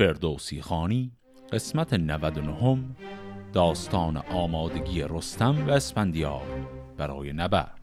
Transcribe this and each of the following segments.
فردوسی خانی قسمت 99 داستان آمادگی رستم و اسفندیار برای نبرد.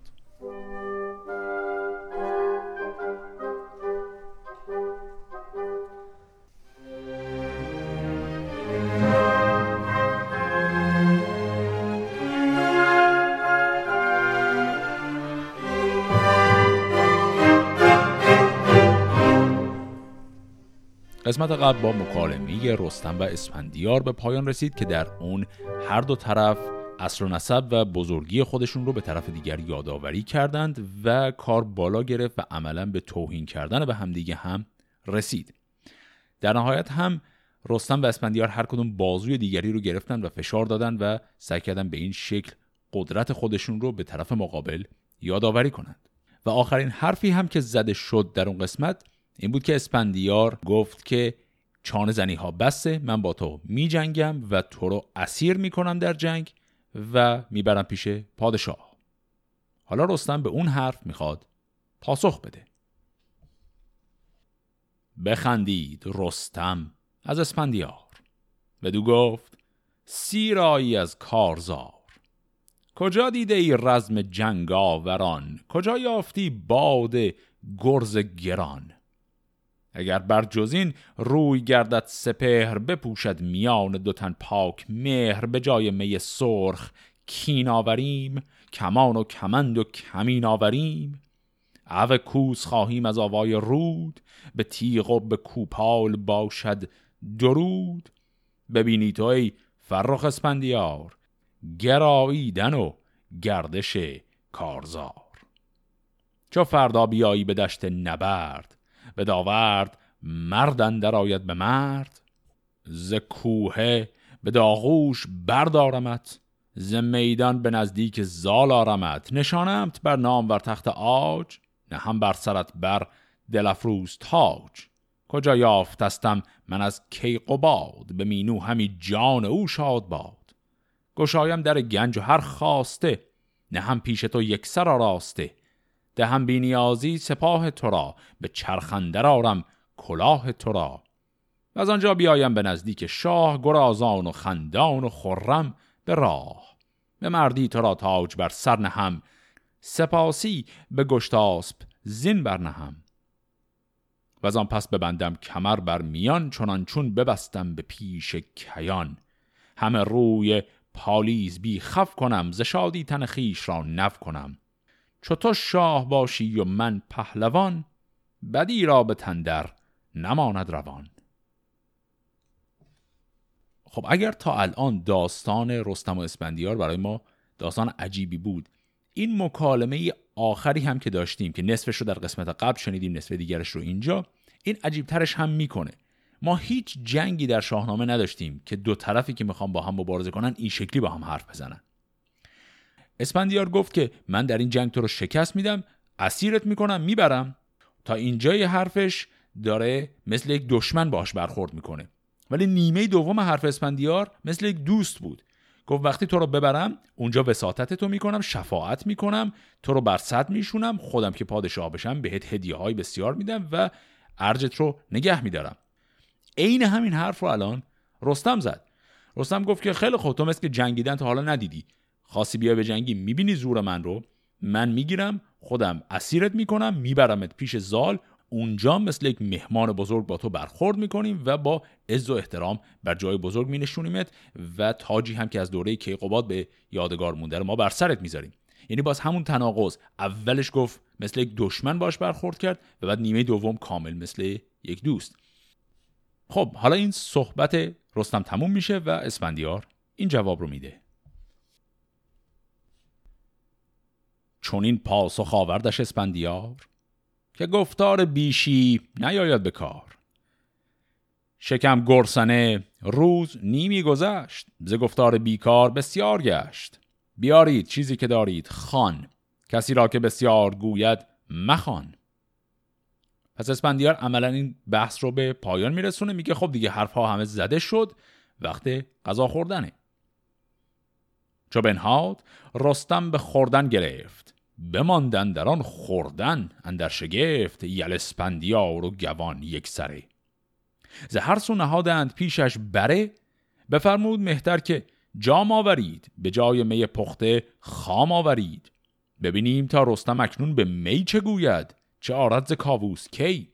قسمت قبل با مکالمه رستم و اسفندیار به پایان رسید که در اون هر دو طرف اصل و نسب و بزرگی خودشون رو به طرف دیگر یادآوری کردند و کار بالا گرفت و عملا به توهین کردن به همدیگه هم رسید. در نهایت هم رستم و اسفندیار هر کدوم بازوی دیگری رو گرفتن و فشار دادن و سعی کردن به این شکل قدرت خودشون رو به طرف مقابل یادآوری کنند. و آخرین حرفی هم که زده شد در اون قسمت این بود که اسپندیار گفت که چانه زنی ها بسته من با تو می جنگم و تو رو اسیر می کنم در جنگ و می‌برم پیش پادشاه. حالا رستم به اون حرف می‌خواد پاسخ بده. بخندید رستم از اسپندیار. بدو گفت سیرایی از کارزار. کجا دیده ای رزم جنگاوران؟ کجا یافتی باد گرز گران؟ اگر بر جزین روی گردد سپهر بپوشد میان دو تن پاک مهر به جای می سرخ کین آوریم کمان و کمند و کمین آوریم. او کوس خواهیم از آوای رود به تیغ و به کوپال باشد درود. ببینی تو ای فرخ اسپندیار گراییدن و گردش کارزار. چو فردا بیایی به دشت نبرد به داورد مردن در آید به مرد. ز کوه به داغوش بردارمت ز میدان به نزدیک زال آرمت. نشانمت بر نام بر تخت آج نه هم بر سرت بر دلفروز تاج. کجا یافتستم من از کیقباد به مینو همی جان او شاد باد. گشایم در گنج و هر خواسته نه هم پیش تو یک سر راسته دهم بینیازی سپاه تو را به چرخندر آرم کلاه تو را. و از آنجا بیایم به نزدیک شاه گرازان و خندان و خرم به راه. به مردی تو را تاج بر سر نهم سپاسی به گشتاسب زین بر نهم. و از آن پس ببندم کمر بر میان چنان چون ببستم به پیش کیان. همه روی پالیز بی خف کنم ز شادی تن خیش را نف کنم. چو تو شاه باشی و من پهلوان بدی را به تندر نماند روان. خب اگر تا الان داستان رستم و اسپندیار برای ما داستان عجیبی بود این مکالمه آخری هم که داشتیم که نصفش رو در قسمت قبل شنیدیم نصف دیگرش رو اینجا این عجیبترش هم می‌کنه. ما هیچ جنگی در شاهنامه نداشتیم که دو طرفی که می‌خوام با هم مبارزه کنن این شکلی با هم حرف بزنن. اسپندیار گفت که من در این جنگ تو رو شکست میدم اسیرت می‌کنم می‌برم. تا اینجای حرفش داره مثل یک دشمن باش برخورد می‌کنه. ولی نیمه دوم حرف اسپندیار مثل یک دوست بود. گفت وقتی تو رو ببرم اونجا وساطت تو می‌کنم شفاعت می‌کنم تو رو بر صد میشونم خودم که پادشاه بشم بهت هدیه های بسیار میدم و ارجت رو نگه میدارم. عین همین حرف رو الان رستم زد. رستم گفت که خیلی خوب تو مثل که جنگیدن تا حالا ندیدی. خاصی بیا به جنگی می‌بینی زور من رو من می‌گیرم خودم اسیرت می‌کنم میبرمت پیش زال اونجا مثل یک مهمان بزرگ با تو برخورد می‌کنیم و با عز و احترام بر جای بزرگ مینشونیمت و تاجی هم که از دوره کیقوباد به یادگار مونده ما بر سرت می‌ذاریم. یعنی باز همون تناقض. اولش گفت مثل یک دشمن باش برخورد کرد و بعد نیمه دوم کامل مثل یک دوست. خب حالا این صحبت رستم تموم میشه و اسفندیار این جواب رو میده. چون این پاسخ آوردش اسپندیار که گفتار بیشی نیاید به کار. شکم گرسنه روز نیمی گذشت ز گفتار بیکار بسیار گشت. بیارید چیزی که دارید خان کسی را که بسیار گوید مخان پس اسپندیار عملا این بحث رو به پایان میرسونه میگه خب دیگه حرفها همه زده شد وقت غذا خوردنه. چو بنهاد رستم به خوردن گرفت. بماندن در آن خوردن اندر شگفت یل اسپندیار و گوان یک سره ز سو نهادند پیشش بره بفرمود مهتر که جام آورید به جای می پخته خام آورید. ببینیم تا رستم اکنون به می چه گوید چه آرد ز کاووس کی.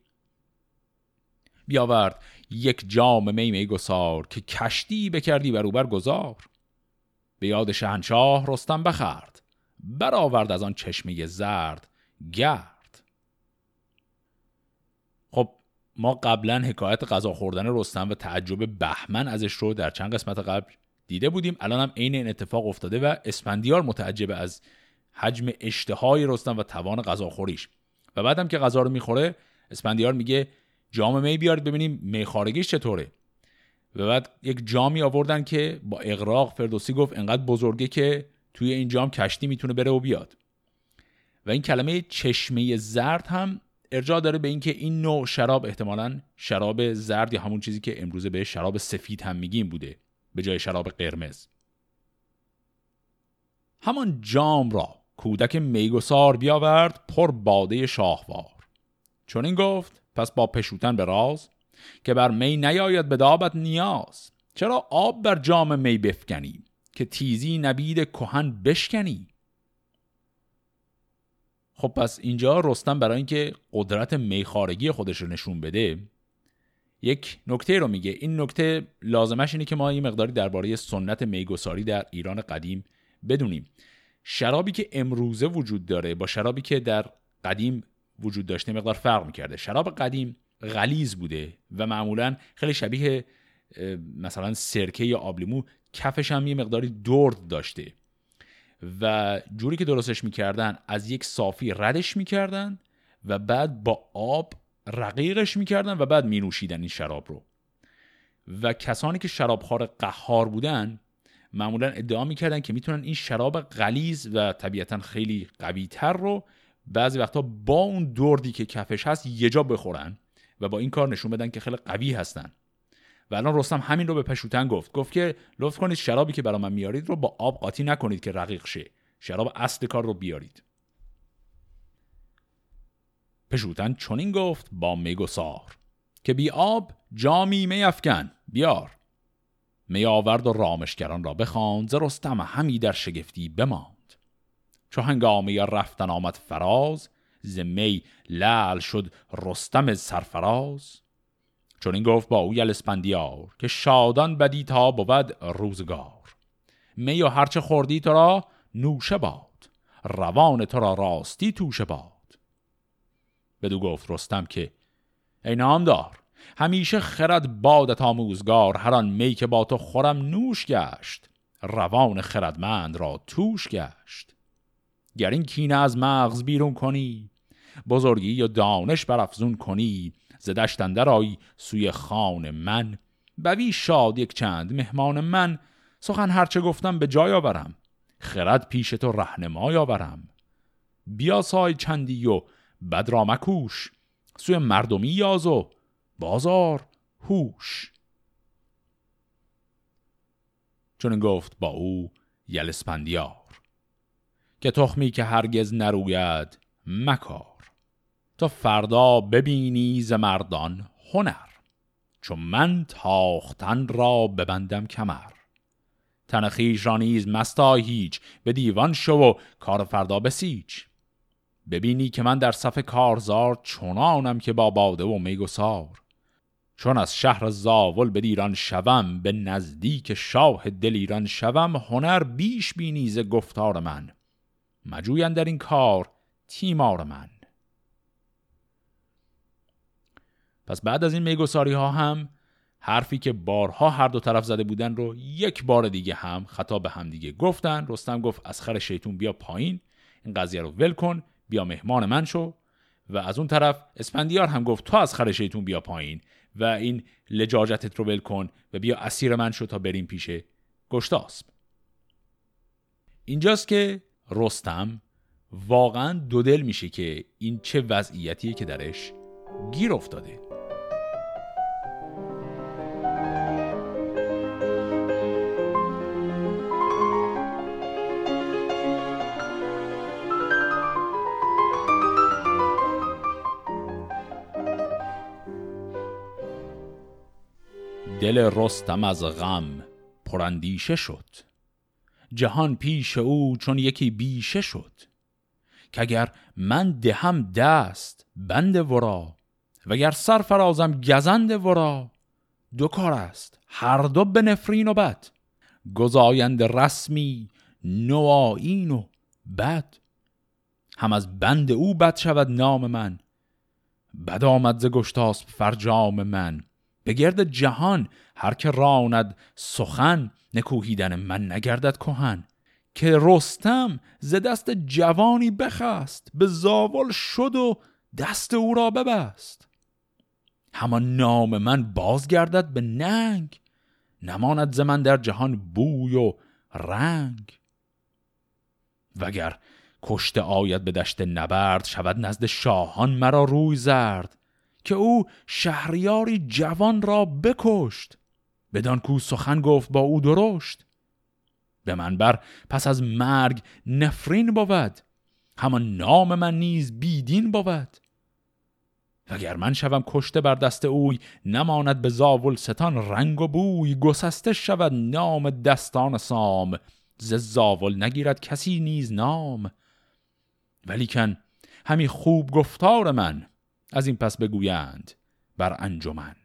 بیاورد یک جام می می گسار که کشتی بکردی بر اوبر گذار به یاد شهنشاه رستم بخرد. برآورد از آن چشمه زرد گرد. خب ما قبلا حکایت غذا خوردن رستم و تعجب بهمن ازش رو در چند قسمت قبل دیده بودیم. الان هم عین این اتفاق افتاده و اسفندیار متعجب از حجم اشتهای رستم و توان غذاخوریش. و بعدم که غذا رو می‌خوره اسفندیار میگه جام می بیارید ببینیم میخارگیش چطوره. و بعد یک جامی آوردن که با اقراق فردوسی گفت انقدر بزرگه که توی این جام کشتی می‌تونه بره و بیاد. و این کلمه چشمه زرد هم ارجاع داره به اینکه این نوع شراب احتمالا شراب زرد یا همون چیزی که امروزه به شراب سفید هم میگیم بوده به جای شراب قرمز. همان جام را کودک میگسار بیاورد پر باده شاهوار. چون این گفت پس با پشوتن به راز که بر می نیاید به دابت نیاز. چرا آب بر جام می بفکنی که تیزی نبید کهن بشکنی. خب پس اینجا رستم برای اینکه قدرت میخارگی خودش رو نشون بده یک نکته رو میگه. این نکته لازمش اینه که ما این مقداری درباره سنت میگساری در ایران قدیم بدونیم. شرابی که امروزه وجود داره با شرابی که در قدیم وجود داشته مقدار فرق می‌کرده. شراب قدیم غلیز بوده و معمولا خیلی شبیه مثلا سرکه یا آبلیمو کفش هم یه مقداری درد داشته. و جوری که درستش می‌کردن از یک صافی ردش می‌کردن و بعد با آب رقیقش می‌کردن و بعد مینوشیدن این شراب رو. و کسانی که شرابخوار قهار بودن معمولا ادعا می‌کردن که می‌تونن این شراب غلیز و طبیعتا خیلی قوی تر رو بعضی وقتا با اون دردی که کفش هست یه جا بخورن و با این کار نشون بدن که خیلی قوی هستن. و الان رستم همین رو به پشوتن گفت. گفت که لطف کنید شرابی که برای من میارید رو با آب قاطی نکنید که رقیق شه. شراب اصل کار رو بیارید. پشوتن چنین گفت با میگسار که بی آب جامی می افکن. بیار. می آورد و رامشگران را بخواند. ز رستم همی در شگفتی بماند. چو هنگامی رفتن آمد فراز. ز می لعل شد رستم سرفراز. چون این گفت با او یل اسپندیار که شادان بدی تا بود روزگار. می و هرچه خوردی تو را نوشه باد روان تو را راستی توشه باد. بدو گفت رستم که ای نامدار همیشه خرد بادت آموزگار هر آن می که با تو خورم نوش گشت روان خردمند را توش گشت. گر این کینه از مغز بیرون کنی بزرگی یا دانش برافزون کنی ز دشت سوی خان من. بوی شاد یک چند مهمان من. سخن هرچه گفتم به جای آورم. خرد پیش تو رهنمای آورم. بیا سای چندی و بد را مکوش. سوی مردمی یاز و بازار هوش. چون گفت با او یلسپندیار که تخمی که هرگز نروید مکار. فردا ببینی ز مردان هنر چون من تاختن را ببندم کمر. تن خیش را نیز مستا هیچ به دیوان شو و کار فردا بسیج ببینی که من در صف کارزار چنانم که با باده و میگسار چون از شهر زاول به دیران شوم به نزدیک شاه دل ایران شوم هنر بیش بینی ز گفتار من. مجوین در این کار تیمار من. پس بعد از این میگساری ها هم حرفی که بارها هر دو طرف زده بودن رو یک بار دیگه هم خطا به هم دیگه گفتن. رستم گفت از خر شیطون بیا پایین این قضیه رو ول کن بیا مهمان من شو. و از اون طرف اسپندیار هم گفت تو از خر شیطون بیا پایین و این لجاجتت رو ول کن و بیا اسیر من شو تا بریم پیش گشتاسب اینجاست که رستم واقعا دو دل میشه که این چه وضعیتیه که درش گیر افتاده. دل رستم از غم پرندیشه شد. جهان پیش او چون یکی بیشه شد. که اگر من دهم دست بند ورا وگر سرفرازم گزند ورا. دو کار است هر دو به نفرین و بد. گزایند رسمی نوآیین و بد. هم از بند او بد شود نام من. بد آمد ز گشتاسب فرجام من. به گرد جهان هر که راند سخن نکوهیدن من نگردد کهن. که رستم ز دست جوانی بخست به زاول شد و دست او را ببست. همان نام من بازگردد به ننگ نماند ز من در جهان بوی و رنگ. وگر کشته آید به دشت نبرد شود نزد شاهان مرا روی زرد. که او شهریاری جوان را بکشت. بدان کو سخن گفت با او درشت. به من بر پس از مرگ نفرین بود. همان نام من نیز بیدین بود. وگر من شوم کشته بر دست اوی نماند به زاول ستان رنگ و بوی. گسسته شود نام دستان سام. ز زاول نگیرد کسی نیز نام. ولیکن همی خوب گفتار من. از این پس بگویند بر انجمن.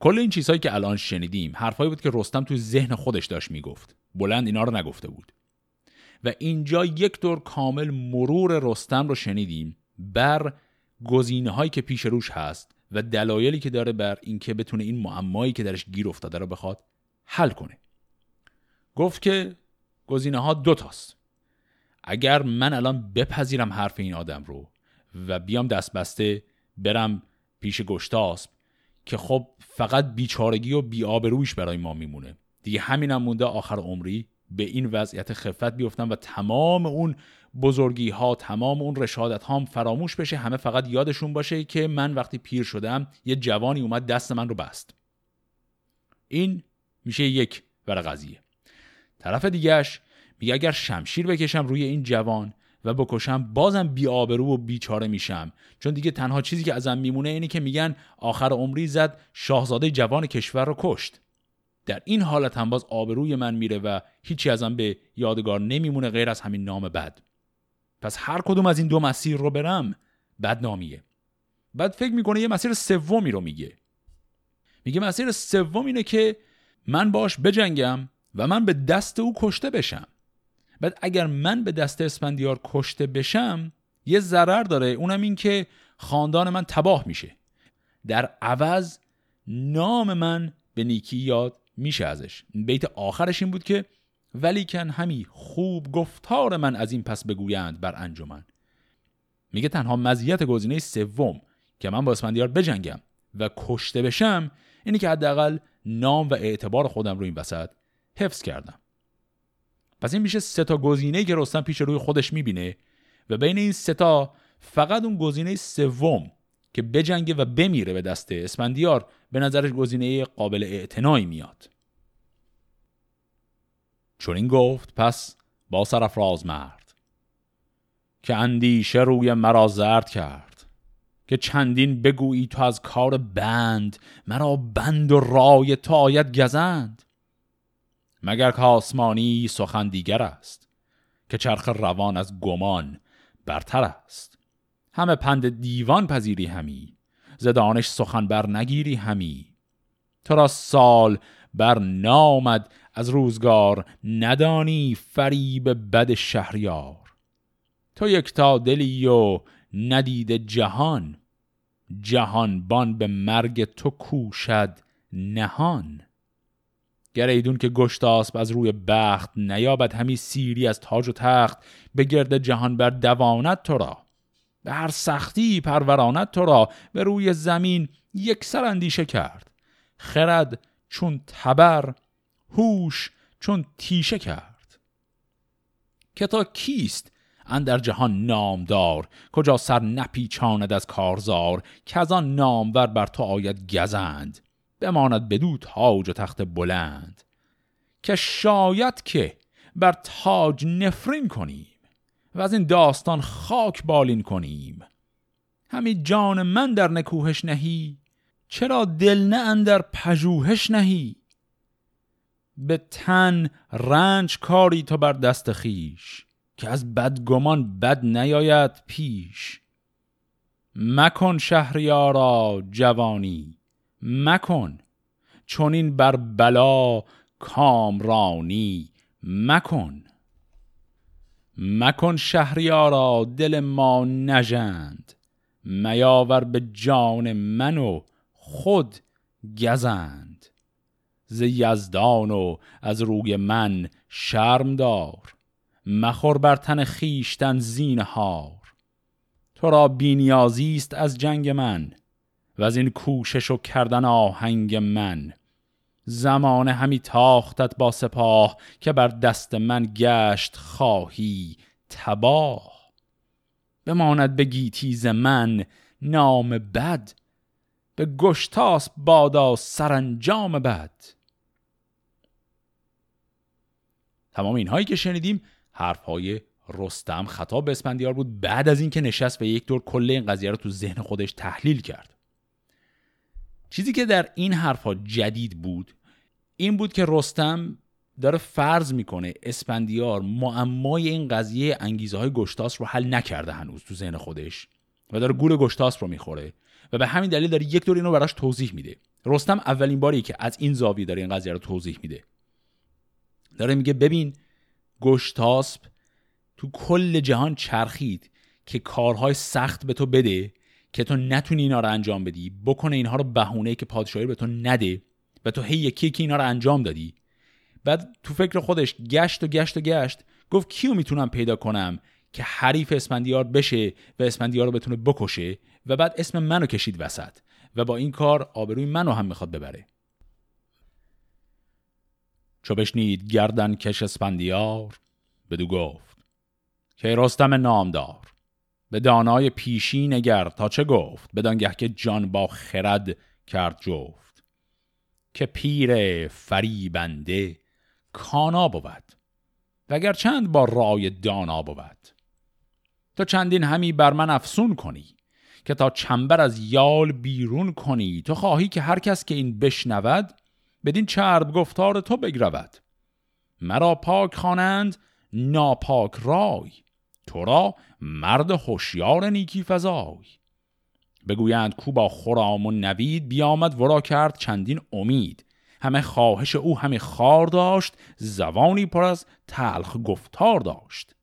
کل این چیزهایی که الان شنیدیم حرفایی بود که رستم تو ذهن خودش داشت می‌گفت. بلند اینا رو نگفته بود. و اینجا یک دور کامل مرور رستم رو شنیدیم بر گزینه هایی که پیش روش هست و دلایلی که داره بر اینکه بتونه این معمایی که درش گیر افتاده رو بخواد حل کنه. گفت که گزینه ها دو تاست. اگر من الان بپذیرم حرف این آدم رو و بیام دست بسته برم پیش گشتاسب که خب فقط بیچارگی و بیآبرویش برای ما میمونه. دیگه همینم مونده آخر عمری به این وضعیت خفت بیفتم و تمام اون بزرگی ها تمام اون رشادت هام فراموش بشه همه فقط یادشون باشه که من وقتی پیر شدم یه جوانی اومد دست من رو بست. این میشه یک ور قضیه. طرف دیگهش میگه اگر شمشیر بکشم روی این جوان و بکشم بازم بی آبرو و بیچاره میشم. چون دیگه تنها چیزی که ازم میمونه اینه که میگن آخر عمری زد شاهزاده جوان کشور رو کشت. در این حالت هم باز آبروی من میره و هیچی ازم به یادگار نمیمونه غیر از همین نام بد. پس هر کدوم از این دو مسیر رو برم بدنامیه. بعد فکر می‌کنه یه مسیر سومی رو میگه. میگه مسیر سوم اینه که من باش بجنگم و من به دست او کشته بشم. بعد اگر من به دست اسپندیار کشته بشم یه ضرر داره. اونم این که خاندان من تباه میشه. در عوض نام من به نیکی یاد میشه ازش. بیت آخرش این بود که ولیکن همی خوب گفتار من از این پس بگویند بر انجمن. میگه تنها مزیت گزینه سوم که من با اسفندیار بجنگم و کشته بشم اینی که حداقل نام و اعتبار خودم رو این وسط حفظ کردم. پس این میشه سه تا گزینه که رستم پیش روی خودش می‌بینه و بین این سه تا فقط اون گزینه سوم که بجنگه و بمیره به دست اسفندیار به نظرش گزینه قابل اعتنایی میاد. چون این گفت پس با سرفراز مرد که اندیشه روی مرا زرد کرد که چندین بگویی تو از کار بند مرا بند و رای تا آید گزند. مگر که آسمانی سخن دیگر است که چرخ روان از گمان برتر است. همه پند دیوان پذیری همی زدانش سخن بر نگیری همی. تو را سال بر نامد از روزگار ندانی فریب بد شهریار. تو یکتا دلی و ندید جهان جهان بان به مرگ تو کوشد نهان. گر ایدون که گشتاسب از روی بخت نیابد همی سیری از تاج و تخت به گرد جهان بر دوانت تو را. به هر سختی پروراند تو را به روی زمین یک سر اندیشه کرد. خرد چون تبر هوش چون تیشه کرد. که تا کیست اندر جهان نامدار؟ کجا سر نپیچاند از کارزار؟ که از آن نامور بر تو آید گزند؟ بماند بدو تاج و تخت بلند که شاید که بر تاج نفرین کنیم و از این داستان خاک بالین کنیم. همی جان من در نکوهش نهی چرا دل نه اندر پژوهش نهی؟ به تن رنج کاری تو بر دست خیش که از بدگمان بد نیاید پیش. مکن شهریارا جوانی مکن چون این بر بلا کامرانی مکن. مکن شهریارا دل ما نژند. میاور به جان من و خود گزند. ز یزدان و از روی من شرم دار. مخور بر تن خیشتن زینهار. تو را بینیازی است از جنگ من. و از این کوشش و کردن آهنگ من. زمانه همی تاختت با سپاه که بر دست من گشت خواهی تباه. بماند به گیتیز من نام بد به گشتاس بادا سرانجام بد. تمام اینهایی که شنیدیم حرفهای رستم خطاب به اسپندیار بود بعد از اینکه نشست و یک دور کل این قضیه رو تو ذهن خودش تحلیل کرد. چیزی که در این حرفها جدید بود این بود که رستم داره فرض می‌کنه اسپندیار معمای این قضیه انگیزه های گشتاس رو حل نکرده هنوز تو ذهن خودش و داره گول گشتاس رو می‌خوره و به همین دلیل داره یک دور اینو براش توضیح میده. رستم اولین باری که از این زاویه داره این قضیه رو توضیح میده. داره میگه ببین گشتاسب تو کل جهان چرخید که کارهای سخت به تو بده که تو نتونی اینا رو انجام بدی بکنه اینها رو بهونه که پادشاهی به تو نده و تو هی یکی که اینا رو انجام دادی. بعد تو فکر خودش گشت و گشت و گشت گفت کیو می‌تونم پیدا کنم که حریف اسپندیار بشه و اسپندیار رو بتونه بکشه و بعد اسم منو کشید وسط و با این کار آبروی منو هم می‌خواد ببره. چو بشنید گردن کش اسپندیار بدو گفت که رستم نامدار. به دانای پیشی نگر تا چه گفت؟ بدانگه که جان با خرد کرد جفت. که پیر فریبنده کانا بود وگر چند با رای دانا بود. تو چندین همی بر من افسون کنی که تا چنبر از یال بیرون کنی. تو خواهی که هر کس که این بشنود بدین چرب گفتار تو بگرود. مرا پاک خوانند ناپاک رای. تو را مرد هوشیار نیکی فزای. بگویند کو با خرام و نوید بیامد ورا کرد چندین امید. همه خواهش او همه خار داشت زبانی پر از تلخ گفتار داشت.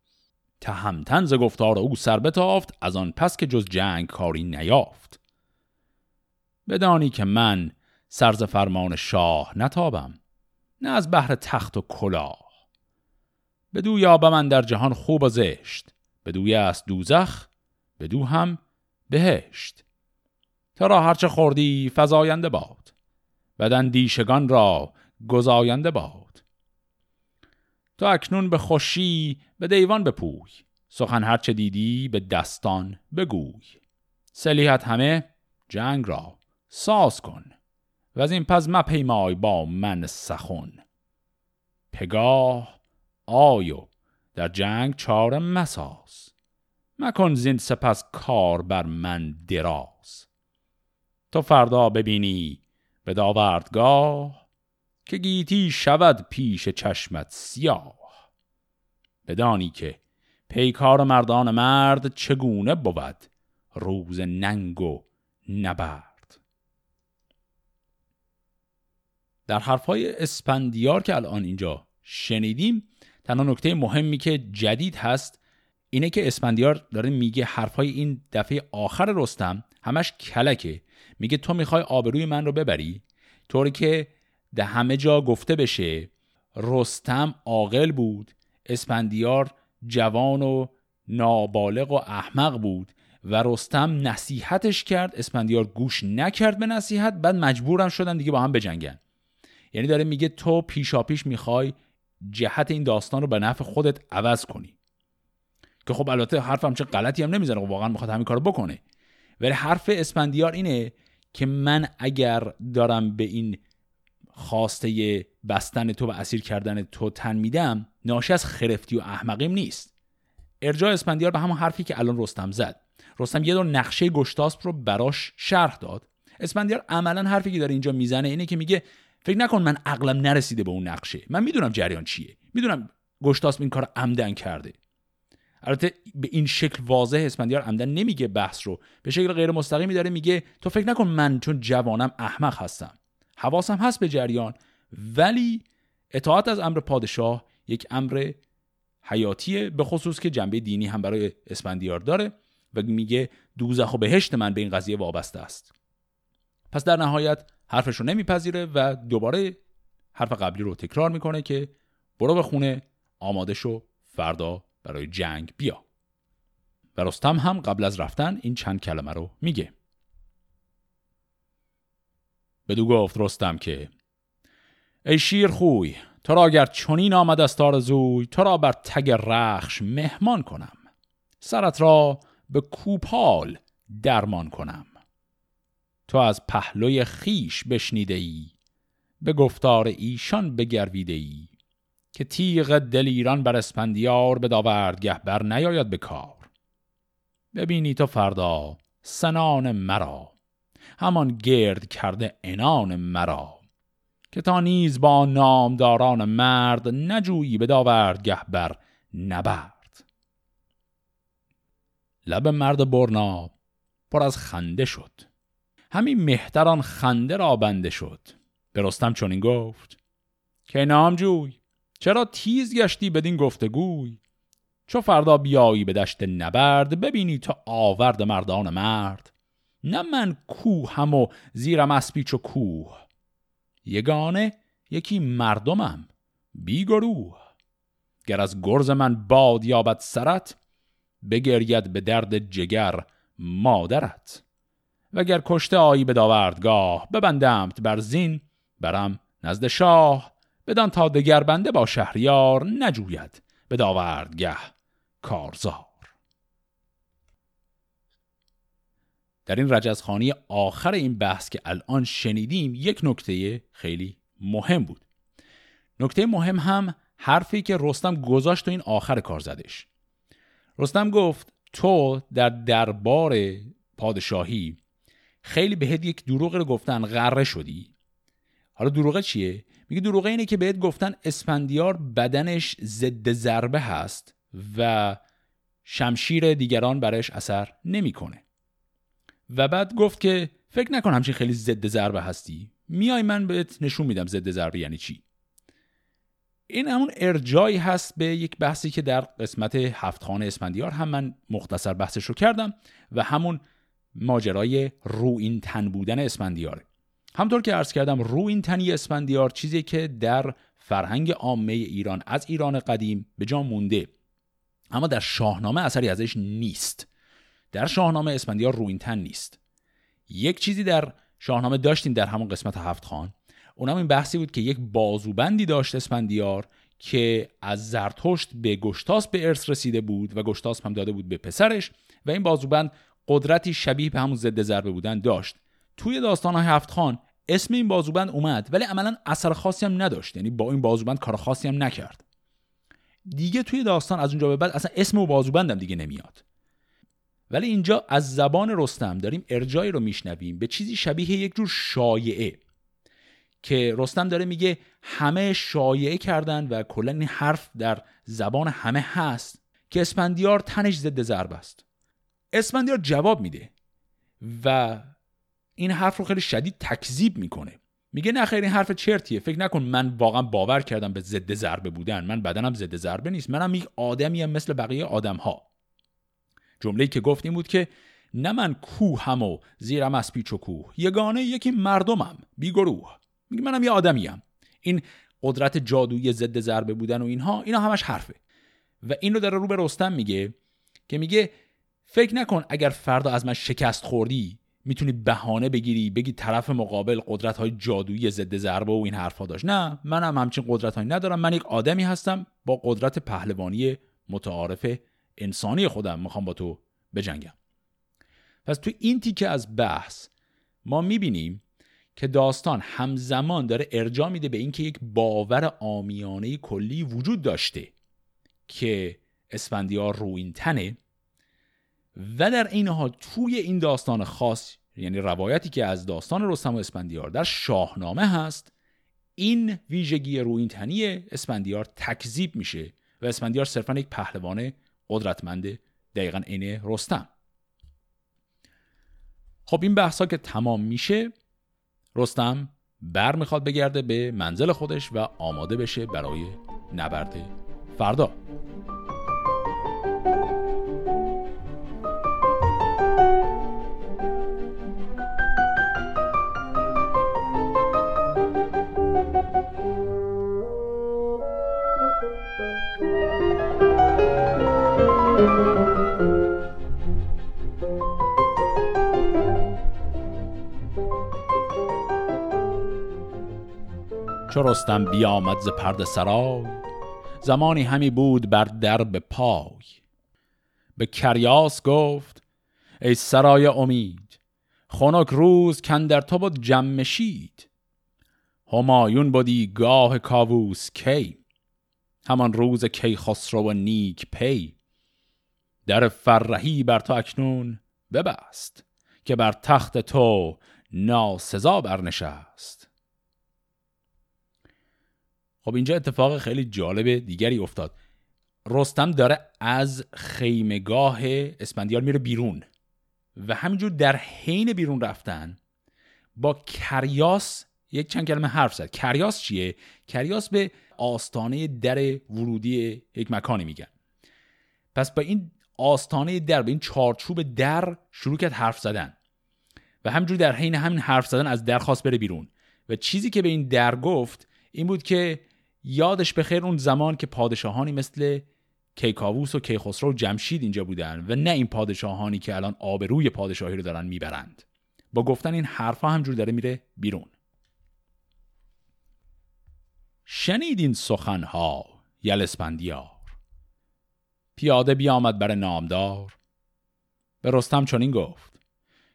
تهمتن ز گفتار او سر بتافت از آن پس که جز جنگ کاری نیافت. بدانی که من سرز فرمان شاه نتابم نه از بحر تخت و کلاه. بدو یابم من در جهان خوب و زشت. بدوی است دوزخ بدو هم بهشت. تو را هرچه خوردی فزاینده باد. بدن دیشگان را گزاینده باد. تو اکنون به خوشی به دیوان بپوی. سخن هرچه دیدی به دستان بگوی. سلیحت همه جنگ را ساز کن. و از این پس مپیمای با من سخن. پگاه آیو در جنگ چاره مساز. مکن زین سپس کار بر من دراز. تو فردا ببینی به داوردگاه که گیتی شود پیش چشمت سیاه. بدانی که پیکار مردان مرد چگونه بود روز ننگ و نبرد. در حرفهای اسپندیار که الان اینجا شنیدیم تنها نکته مهمی که جدید هست اینه که اسپندیار داره میگه حرفای این دفعه آخر رستم همش کلکه. میگه تو می‌خوای آبروی من رو ببری طوری که ده همه جا گفته بشه رستم عاقل بود اسپندیار جوان و نابالغ و احمق بود و رستم نصیحتش کرد اسپندیار گوش نکرد به نصیحت بعد مجبورم شدن دیگه با هم بجنگن. یعنی داره میگه تو پیشا پیش می‌خوای جهت این داستان رو به نفع خودت عوض کنی. که خب البته حرفم چه غلطی هم نمی‌زنه واقعا می‌خواد همین کارو بکنه. ولی حرف اسپندیار اینه که من اگر دارم به این خواسته بستن تو و اسیر کردن تو تن میدم ناشی از خرفتی و احمقیم نیست. ارجاع اسپندیار به همون حرفی که الان رستم زد. رستم یه دور نقشه گشتاسپ رو براش شرح داد. اسفندیار عملا حرفی که داره اینجا می‌زنه اینه که میگه فکر نکن من عقلم نرسیده به اون نقشه. من می‌دونم جریان چیه. می‌دونم گشتاسپ این کار عمدن کرده. البته به این شکل واضح اسفندیار عمدن نمیگه بحث رو. به شکل غیر مستقیمی داره میگه تو فکر نکن من چون جوانم احمق هستم. حواسم هست به جریان ولی اطاعت از امر پادشاه یک امر حیاتیه به خصوص که جنبه دینی هم برای اسفندیار داره و میگه دوزخ و بهشت من به این قضیه وابسته است. پس در نهایت حرفش رو نمیپذیره و دوباره حرف قبلی رو تکرار می‌کنه که برو به خونه آماده شو فردا برای جنگ بیا. و رستم هم قبل از رفتن این چند کلمه رو میگه. بدو گفت رستم که ای شیر خوی تو را اگر چنین آمد از زوی تو را بر تگ رخش مهمان کنم. سرت را به کوپال درمان کنم. تو از پهلوی خیش بشنیده ای به گفتار ایشان بگرویده ای که تیغ دلیران بر اسپندیار به داوردگه بر نیاید به کار. ببینی تو فردا سنان مرا همان گرد کرده انان مرا که تا نیز با نامداران مرد نجویی به داوردگه بر نبرد. لب مرد برنا پر از خنده شد. همین مهتران خنده را بنده شد. به رستم چنین گفت که نامجوی چرا تیز گشتی بدین گفتگوی؟ چو فردا بیایی به دشت نبرد ببینی تو آورد مردان مرد. نه من کوهم و زیرم اسبیچ و کوه. یگانه یکی مردمم بی گروه. گر از گرز من باد یابد سرت بگرید به درد جگر مادرت. وگر کشته آیی به داوردگاه ببندمت بر زین برم نزد شاه. بدان تا دگر بنده با شهریار نجوید به داوردگه کارزار. در این رجزخانی آخر این بحث که الان شنیدیم یک نکته خیلی مهم بود. نکته مهم هم حرفی که رستم گذاشت تو این آخر کار زدش. رستم گفت تو در دربار پادشاهی خیلی بهت یک دروغ رو گفتن غره شدی. حالا دروغه چیه؟ میگه دروغه اینه که بهت گفتن اسپندیار بدنش ضد ضربه هست و شمشیر دیگران برش اثر نمی‌کنه. و بعد گفت که فکر نکن همچین خیلی ضد ضربه هستی. میای من بهت نشون میدم ضد ضربه یعنی چی. این همون ارجایی هست به یک بحثی که در قسمت هفت خانه هم من مختصر بحثش رو کردم و همون ماجرای رو این تن بودن اسپندیاره همطور که عرض کردم رو این تنی اسپندیار چیزی که در فرهنگ عامه ایران از ایران قدیم به جا مونده اما در شاهنامه اثری ازش نیست. در شاهنامه اسپندیار رو تن نیست. یک چیزی در شاهنامه داشتیم در همون قسمت هفت خان. اونم این بحثی بود که یک بازوبندی داشت اسپندیار که از زرتشت به گشتاس به ارث رسیده بود و گشتاس هم داده بود به پسرش و این بازوبند قدرتی شبیه به همون ضد ضربه بودن داشت. توی داستان هفت خان اسم این بازوبند اومد ولی عملا اثر خاصی هم نداشت. یعنی با این بازوبند کار خاصی هم نکرد. دیگه توی داستان از اونجا به بعد اصلا اسم و بازوبندم دیگه نمیاد. ولی اینجا از زبان رستم داریم ارجایی رو میشنویم به چیزی شبیه یک جور شایعه که رستم داره میگه همه شایعه کردن و کلا این حرف در زبان همه هست که اسپندیار تنش ضد ضرب است. اسپندیار جواب میده و این حرف رو خیلی شدید تکذیب می‌کنه. میگه نه خیر این حرف چرتیه. فکر نکن من واقعا باور کردم به ضد ضربه بودن. من بدنم ضد ضربه نیست. منم یک آدمی هم مثل بقیه آدم ها جمله که گفتیم بود که نه من کوهم و زیرم از پیچ و کوه. یگانه یکی مردمم بی گروه میگه منم یه آدمیم این قدرت جادویی ضد ضربه بودن و اینها اینا همش حرفه. و این رو داره رو به رستم میگه که میگه فکر نکن اگر فردا از من شکست خوردی می‌تونی بهانه بگیری بگی طرف مقابل قدرت های جادویی ضد ضربه و این حرفا داشت. نه منم همچین قدرت هایی ندارم. من یک آدمی هستم با قدرت پهلوانی متعارف انسانی خودم. می‌خوام با تو بجنگم. پس تو این تیکه از بحث ما می‌بینیم که داستان همزمان داره ارجا میده به اینکه یک باور آمیانه کلی وجود داشته که اسفندیار رو این تنه و در این حال توی این داستان خاص یعنی روایتی که از داستان رستم و اسپندیار در شاهنامه هست این ویژگی روینتنی اسپندیار تکذیب میشه و اسپندیار صرفا یک پهلوان قدرتمند دقیقا عین رستم. خب این بحثا که تمام میشه رستم بر می‌خواد بگرده به منزل خودش و آماده بشه برای نبرد فردا. چو رستم بیامد ز پرده سرای زمانی همی بود بر درب پای. به کریاس گفت ای سرای امید خنک روز در تو بود جمشید همایون بودی گاه کاووس کی؟ همان روز کی خسرو و نیک پی. در فرهی بر تو اکنون ببست که بر تخت تو ناسزا برنشست. خب اینجا اتفاق خیلی جالب دیگری افتاد. رستم داره از خیمگاه اسپندیار میره بیرون و همینجور در حین بیرون رفتن با کریاس یک چند کلمه حرف زد. کریاس چیه؟ کریاس به آستانه در ورودی یک مکانی میگن. پس با این آستانه در به این چارچوب در شروع کرد حرف زدن و همینجور در حین همین حرف زدن از در خواست بره بیرون. و چیزی که به این در گفت این بود که یادش به خیر اون زمان که پادشاهانی مثل کیکاووس و کیخسرو و جمشید اینجا بودن و نه این پادشاهانی که الان آبروی پادشاهی رو دارن می‌برند. با گفتن این حرفها همجور داره میره بیرون. شنید این سخنها یلسپندیار؟ پیاده بیامد بر نامدار. به رستم چنین گفت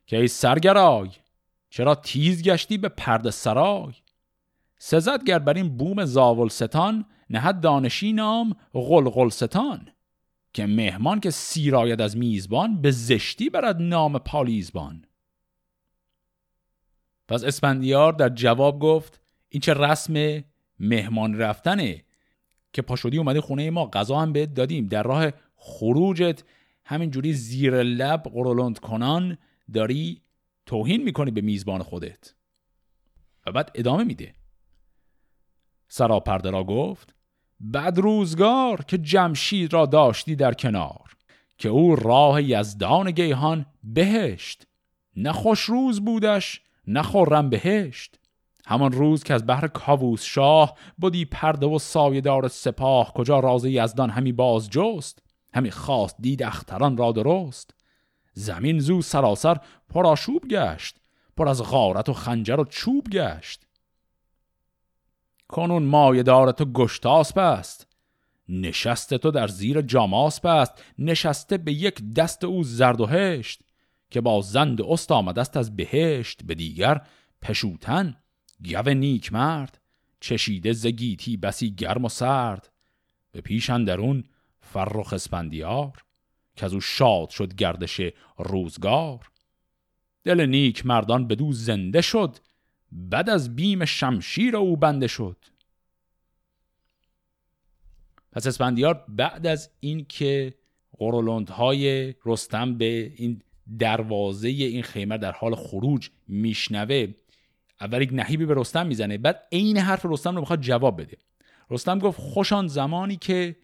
که ای سرگرای چرا تیز گشتی به پرده سرای؟ سزد گر بر این بوم زاولستان نهد دانشی نام غلغلستان. که مهمان که سیراید از میزبان به زشتی برد نام پالیزبان. پس اسپندیار در جواب گفت این چه رسم مهمان رفتنه که پاشودی اومده خونه ما غذا هم بهت دادیم. در راه خروجت همینجوری زیر لب قرولند کنان داری توهین می‌کنی به میزبان خودت. و بعد ادامه میده. سراپرده را گفت بعد روزگار که جمشید را داشتی در کنار که او راه یزدان گیهان بهشت. نه خوش روز بودش نه خورم بهشت. همان روز که از بحر کاووس شاه بودی پرده و سایدار سپاه کجا راز یزدان همی باز جست همی خواست دید اختران را درست. زمین زو سراسر پرآشوب گشت پر از غارت و خنجر و چوب گشت. کنون مایه دار تو گشتاسب است. نشسته تو در زیر جاماسب است. نشسته به یک دست او زرد و هشت که با زند است آمده است از بهشت. به دیگر پشوتن گو نیک مرد. چشیده زگیتی بسی گرم و سرد. به پیش اندرون فرخ اسپندیار که از او شاد شد گردش روزگار. دل نیک مردان بدو زنده شد. بعد از بیم شمشیر او بنده شد. پس اسپندیار بعد از اینکه های رستم به این دروازه این خیمه در حال خروج میشنوه اول یک نهیبی به رستم می‌زنه بعد عین حرف رستم رو می‌خواد جواب بده. رستم گفت خوشان زمانی که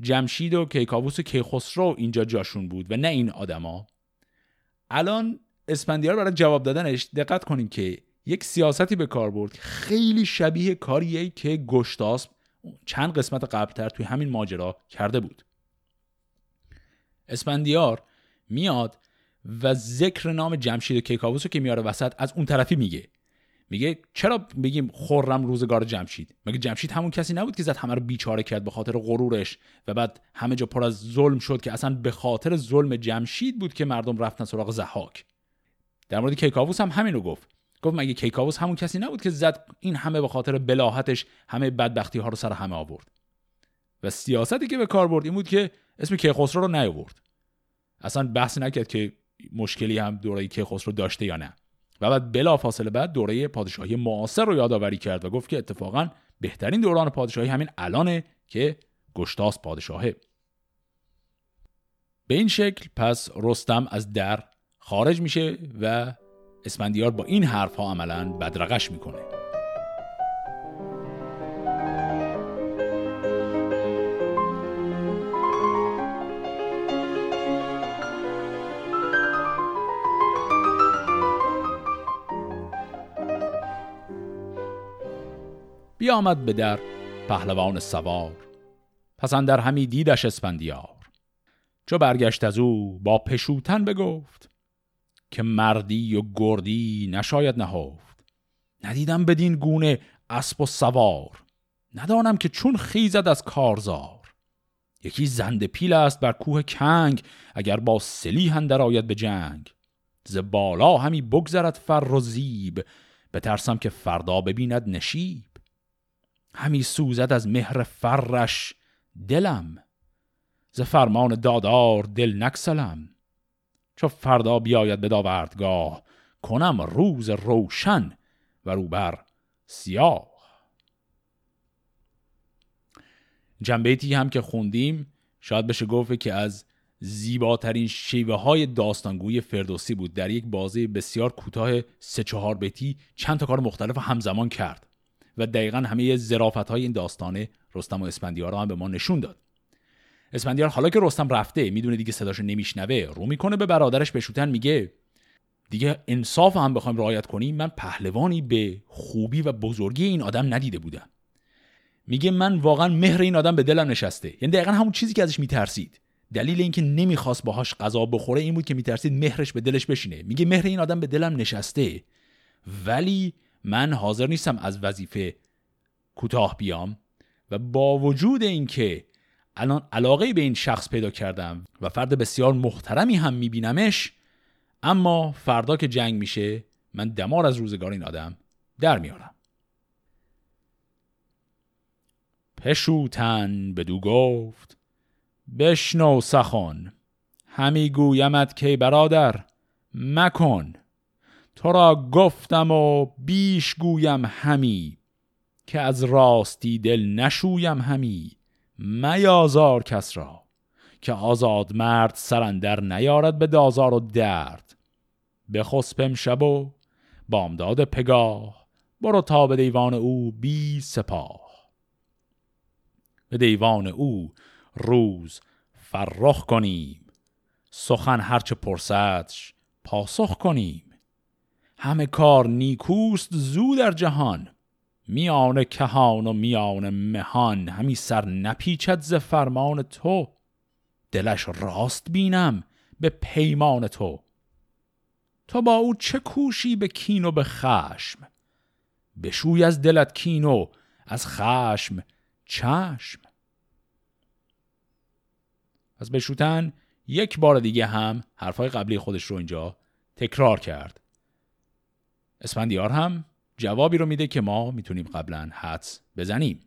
جمشید و کیکاووس و کیخسرو اینجا جاشون بود و نه این آدما. الان اسپندیار برای جواب دادنش دقت کنیم که یک سیاستی به کار برد. خیلی شبیه کاریه که گشتاسب چند قسمت قبلتر توی همین ماجرا کرده بود. اسپندیار میاد و ذکر نام جمشید و کیکاووس رو که میاره وسط از اون طرفی میگه. میگه چرا بگیم خرم روزگار جمشید؟ مگه جمشید همون کسی نبود که زد همه رو بیچاره کرد به خاطر غرورش و بعد همه جا پر از ظلم شد که اصلا به خاطر ظلم جمشید بود که مردم رفتن سراغ زحاک؟ در مورد کیکاووس هم همین رو گفت. گفت مگه کیکاووس همون کسی نبود که زد این همه به خاطر بلاحتش همه بدبختی ها رو سر همه آورد. و سیاستی که به کار برد این بود که اسم کیخسرو رو نیاورد. اصلا بحث نکرد که مشکلی هم دوره کیخسرو داشته یا نه. و بعد بلا فاصله بعد دوره پادشاهی معاصر رو یادآوری کرد و گفت که اتفاقا بهترین دوران پادشاهی همین الانه که گشتاس پادشاهه. به این شکل پس رستم از در خارج میشه و اسفندیار با این حرف ها عملا بدرقش می‌کنه. بیامد به در پهلوان سوار پس در همی دیدش اسفندیار. چو برگشت از او با پشوتن بگفت که مردی و گردی نشاید نهفت. ندیدم بدین گونه اسب و سوار. ندانم که چون خیزد از کارزار. یکی زند پیل است بر کوه کنگ اگر با سلی هندر آید به جنگ. ز بالا همی بگذرد فر و زیب بترسم که فردا ببیند نشیب. همی سوزد از مهر فرش دلم. ز فرمان دادار دل نکسلم. چو فردا بیاید به داوردگاه کنم روز روشن و روبر سیاه. جنبیتی هم که خوندیم شاید بشه گفت که از زیباترین شیوه های داستانگوی فردوسی بود. در یک بازی بسیار کوتاه سه چهار بیتی چند تا کار مختلف همزمان کرد و دقیقا همه زرافت های این داستانه رستم و اسفندیار هم به ما نشون داد. اسفندیار حالا که رستم رفته می‌دونه دیگه صداشو نمیشنوه رو می‌کنه به برادرش بشوتن میگه دیگه انصاف هم بخوایم رعایت کنیم من پهلوانی به خوبی و بزرگی این آدم ندیده بودم. میگه من واقعا مهر این آدم به دلم نشسته. یعنی دقیقا همون چیزی که ازش میترسید. دلیل اینکه نمی‌خواست باهاش غذا بخوره این بود که میترسید مهرش به دلش بشینه. میگه مهر این آدم به دلم نشسته ولی من حاضر نیستم از وظیفه کوتاه بیام. و با وجود اینکه الان علاقه به این شخص پیدا کردم و فرد بسیار محترمی هم میبینمش اما فردا که جنگ میشه من دمار از روزگار این آدم در میارم. پشوتن بدو گفت بشنو سخن همی گویمت که برادر مکن. تو را گفتم و بیش گویم همی که از راستی دل نشویم همی. میازار کس را که آزاد مرد سرندر نیارد به دازار و درد. بخسپم شب و بامداد پگاه برو تا به دیوان او بی سپاه. به دیوان او روز فرخ کنیم سخن هرچه پرسدش پاسخ کنیم. همه کار نیکوست زو در جهان میان کهان و میان مهان همی سر نپیچد ز فرمان تو. دلش راست بینم به پیمان تو. تو با او چه کوشی به کین و به خشم؟ بشوی از دلت کین و از خشم چشم. از بشوتن یک بار دیگه هم حرفای قبلی خودش رو اینجا تکرار کرد. اسفندیار هم جوابی رو میده که ما می‌تونیم قبلا حدس بزنیم.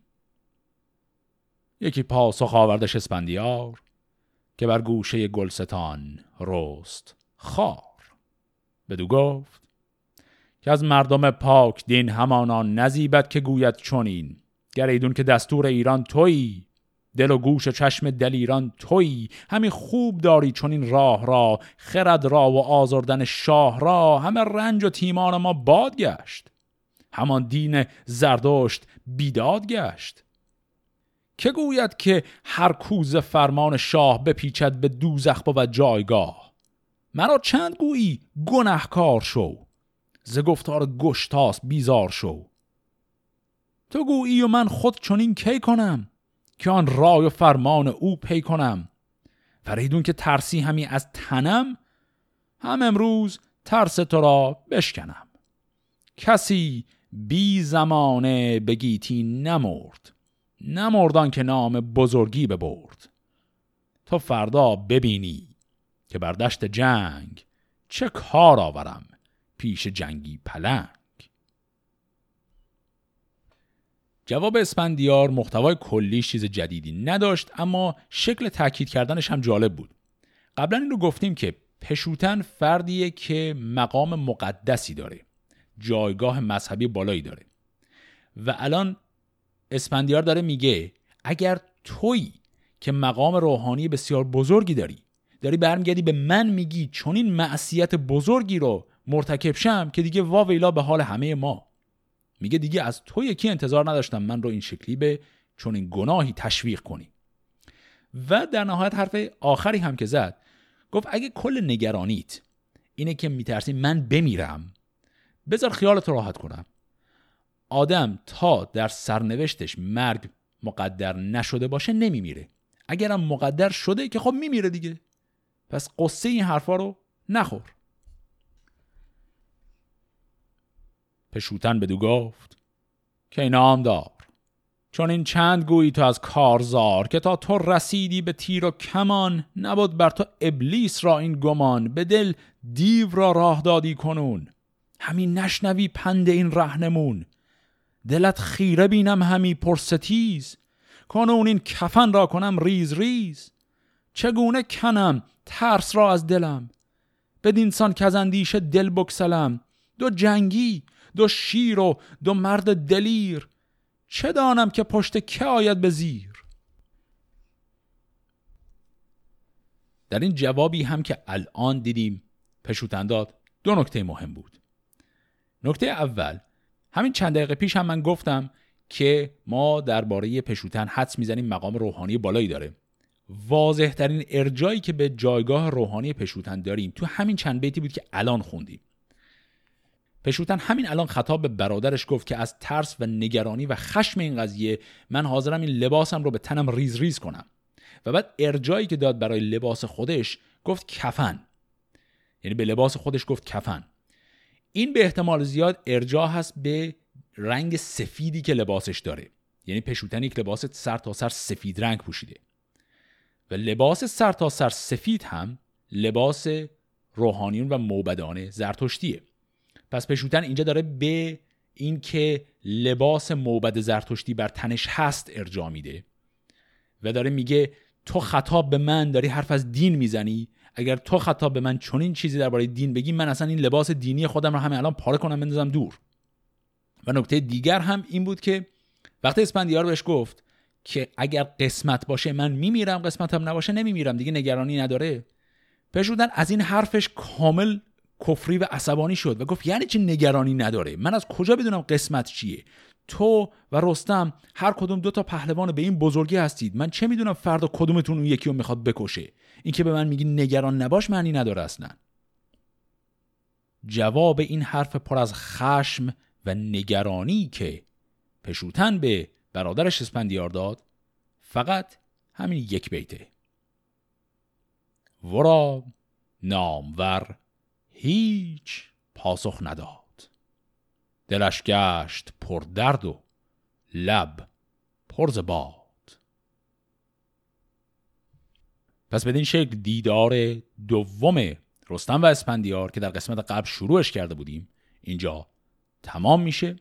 یکی پاسخ آوردش اسپندیار که بر گوشه گلستان رست خار. بدو گفت که از مردم پاک دین همانان نزیبت که گوید چونین گر ایدون که دستور ایران تویی دل و گوش و چشم دل ایران تویی همین خوب داری چون این راه را خرد را و آزردن شاه را. همه رنج و تیمان ما باد گشت همان دین زردشت بیداد گشت. که گوید که هر کوز فرمان شاه بپیچد به دوزخ و جایگاه. مرا چند گویی گنهکار شو. ز گفتار گشتاس بیزار شو. تو گویی و من خود چنین کی کنم؟ که آن رای و فرمان او پی کنم. فریدون که ترسی همی از تنم هم امروز ترس تو را بشکنم. کسی بی زمانه بگیتی نمرد نمردان که نام بزرگی ببرد. تو فردا ببینی که بر دشت جنگ چه کار آورم پیش جنگی پلنگ. جواب اسپندیار محتوای کلی چیز جدیدی نداشت اما شکل تاکید کردنش هم جالب بود. قبلا این رو گفتیم که پشوتن فردیه که مقام مقدسی داره. جایگاه مذهبی بالایی داره. و الان اسپندیار داره میگه اگر تویی که مقام روحانی بسیار بزرگی داری داری برمیگردی به من میگی چون این معصیت بزرگی رو مرتکب شم که دیگه واویلا به حال همه ما. میگه دیگه از تو یکی انتظار نداشتم من رو این شکلی به چون این گناهی تشویق کنی. و در نهایت حرف آخری هم که زد گفت اگه کل نگرانیت اینه که میترسی من بمیرم بذار خیالت راحت کنم. آدم تا در سرنوشتش مرگ مقدر نشده باشه نمیمیره. اگرم مقدر شده که خب میمیره دیگه. پس قصه این حرفا رو نخور. پشوتن بدو گفت که دار چون این چند گویی تو از کارزار که تا تو رسیدی به تیر و کمان نبود بر تو ابلیس را این گمان به دل دیو را راه دادی کنون. همین نشنوی پند این رهنمون. دلت خیره بینم همی پرستیز کنون این کفن را کنم ریز ریز. چگونه کنم ترس را از دلم؟ بدینسان که از اندیشه دل بکسلم دو جنگی دو شیر و دو مرد دلیر. چه دانم که پشت که آید به زیر؟ در این جوابی هم که الان دیدیم پشوتن داد دو نکته مهم بود. نکته اول همین چند دقیقه پیش هم من گفتم که ما درباره پشوتن حدس می‌زنیم مقام روحانی بالایی داره. واضح ترین ارجایی که به جایگاه روحانی پشوتن داریم تو همین چند بیتی بود که الان خوندیم. پشوتن همین الان خطاب به برادرش گفت که از ترس و نگرانی و خشم این قضیه من حاضرم این لباسم رو به تنم ریز ریز کنم. و بعد ارجایی که داد برای لباس خودش گفت کفن. یعنی به لباس خودش گفت کفن. این به احتمال زیاد ارجا هست به رنگ سفیدی که لباسش داره. یعنی پشوتن یک لباس سر تا سر سفید رنگ پوشیده. و لباس سر تا سر سفید هم لباس روحانیون و موبدان زرتشتیه. پس پشوتن اینجا داره به اینکه لباس موبد زرتشتی بر تنش هست ارجا میده. و داره میگه تو خطاب به من داری حرف از دین می‌زنی؟ اگر تو خطاب به من چنین چیزی درباره دین بگی من اصلا این لباس دینی خودم رو همین الان پاره کنم بندازم دور. و نکته دیگر هم این بود که وقتی اسپندیار بهش گفت که اگر قسمت باشه من میمیرم قسمتم نباشه نمیمیرم دیگه نگرانی نداره پشودن از این حرفش کامل کفری و عصبانی شد و گفت یعنی چه نگرانی نداره؟ من از کجا بدونم قسمت چیه؟ تو و رستم هر کدوم دو تا پهلوان به این بزرگی هستید. من چه می‌دونم فردا کدومتون اون یکی رو می‌خواد بکشه؟ اینکه به من میگی نگران نباش معنی نداره اصلا. جواب این حرف پر از خشم و نگرانی که پشوتن به برادرش اسپندیار داد فقط همین یک بیته. ورا نامور هیچ پاسخ نداد. دلش گشت پر درد و لب پر باد پس بدین شکل دیدار دوم رستم و اسپندیار که در قسمت قبل شروعش کرده بودیم اینجا تمام میشه.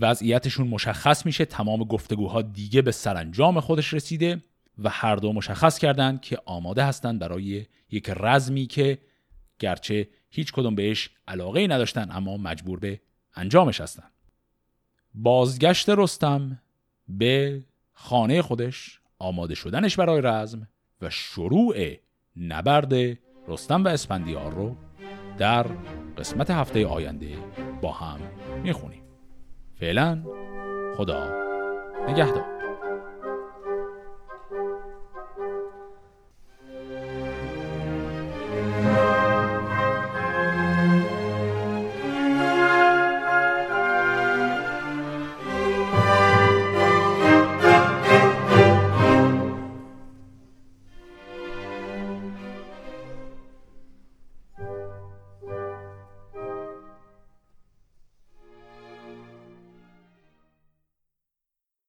وضعیتشون مشخص میشه تمام گفتگوها دیگه به سرانجام خودش رسیده و هر دو مشخص کردند که آماده هستند برای یک رزمی که گرچه هیچ کدوم بهش علاقه نداشتن اما مجبور به انجامش هستن. بازگشت رستم به خانه خودش آماده شدنش برای رزم و شروع نبرد رستم و اسپندیار رو در قسمت هفته آینده با هم می‌خونیم. فعلا خدا نگهدار.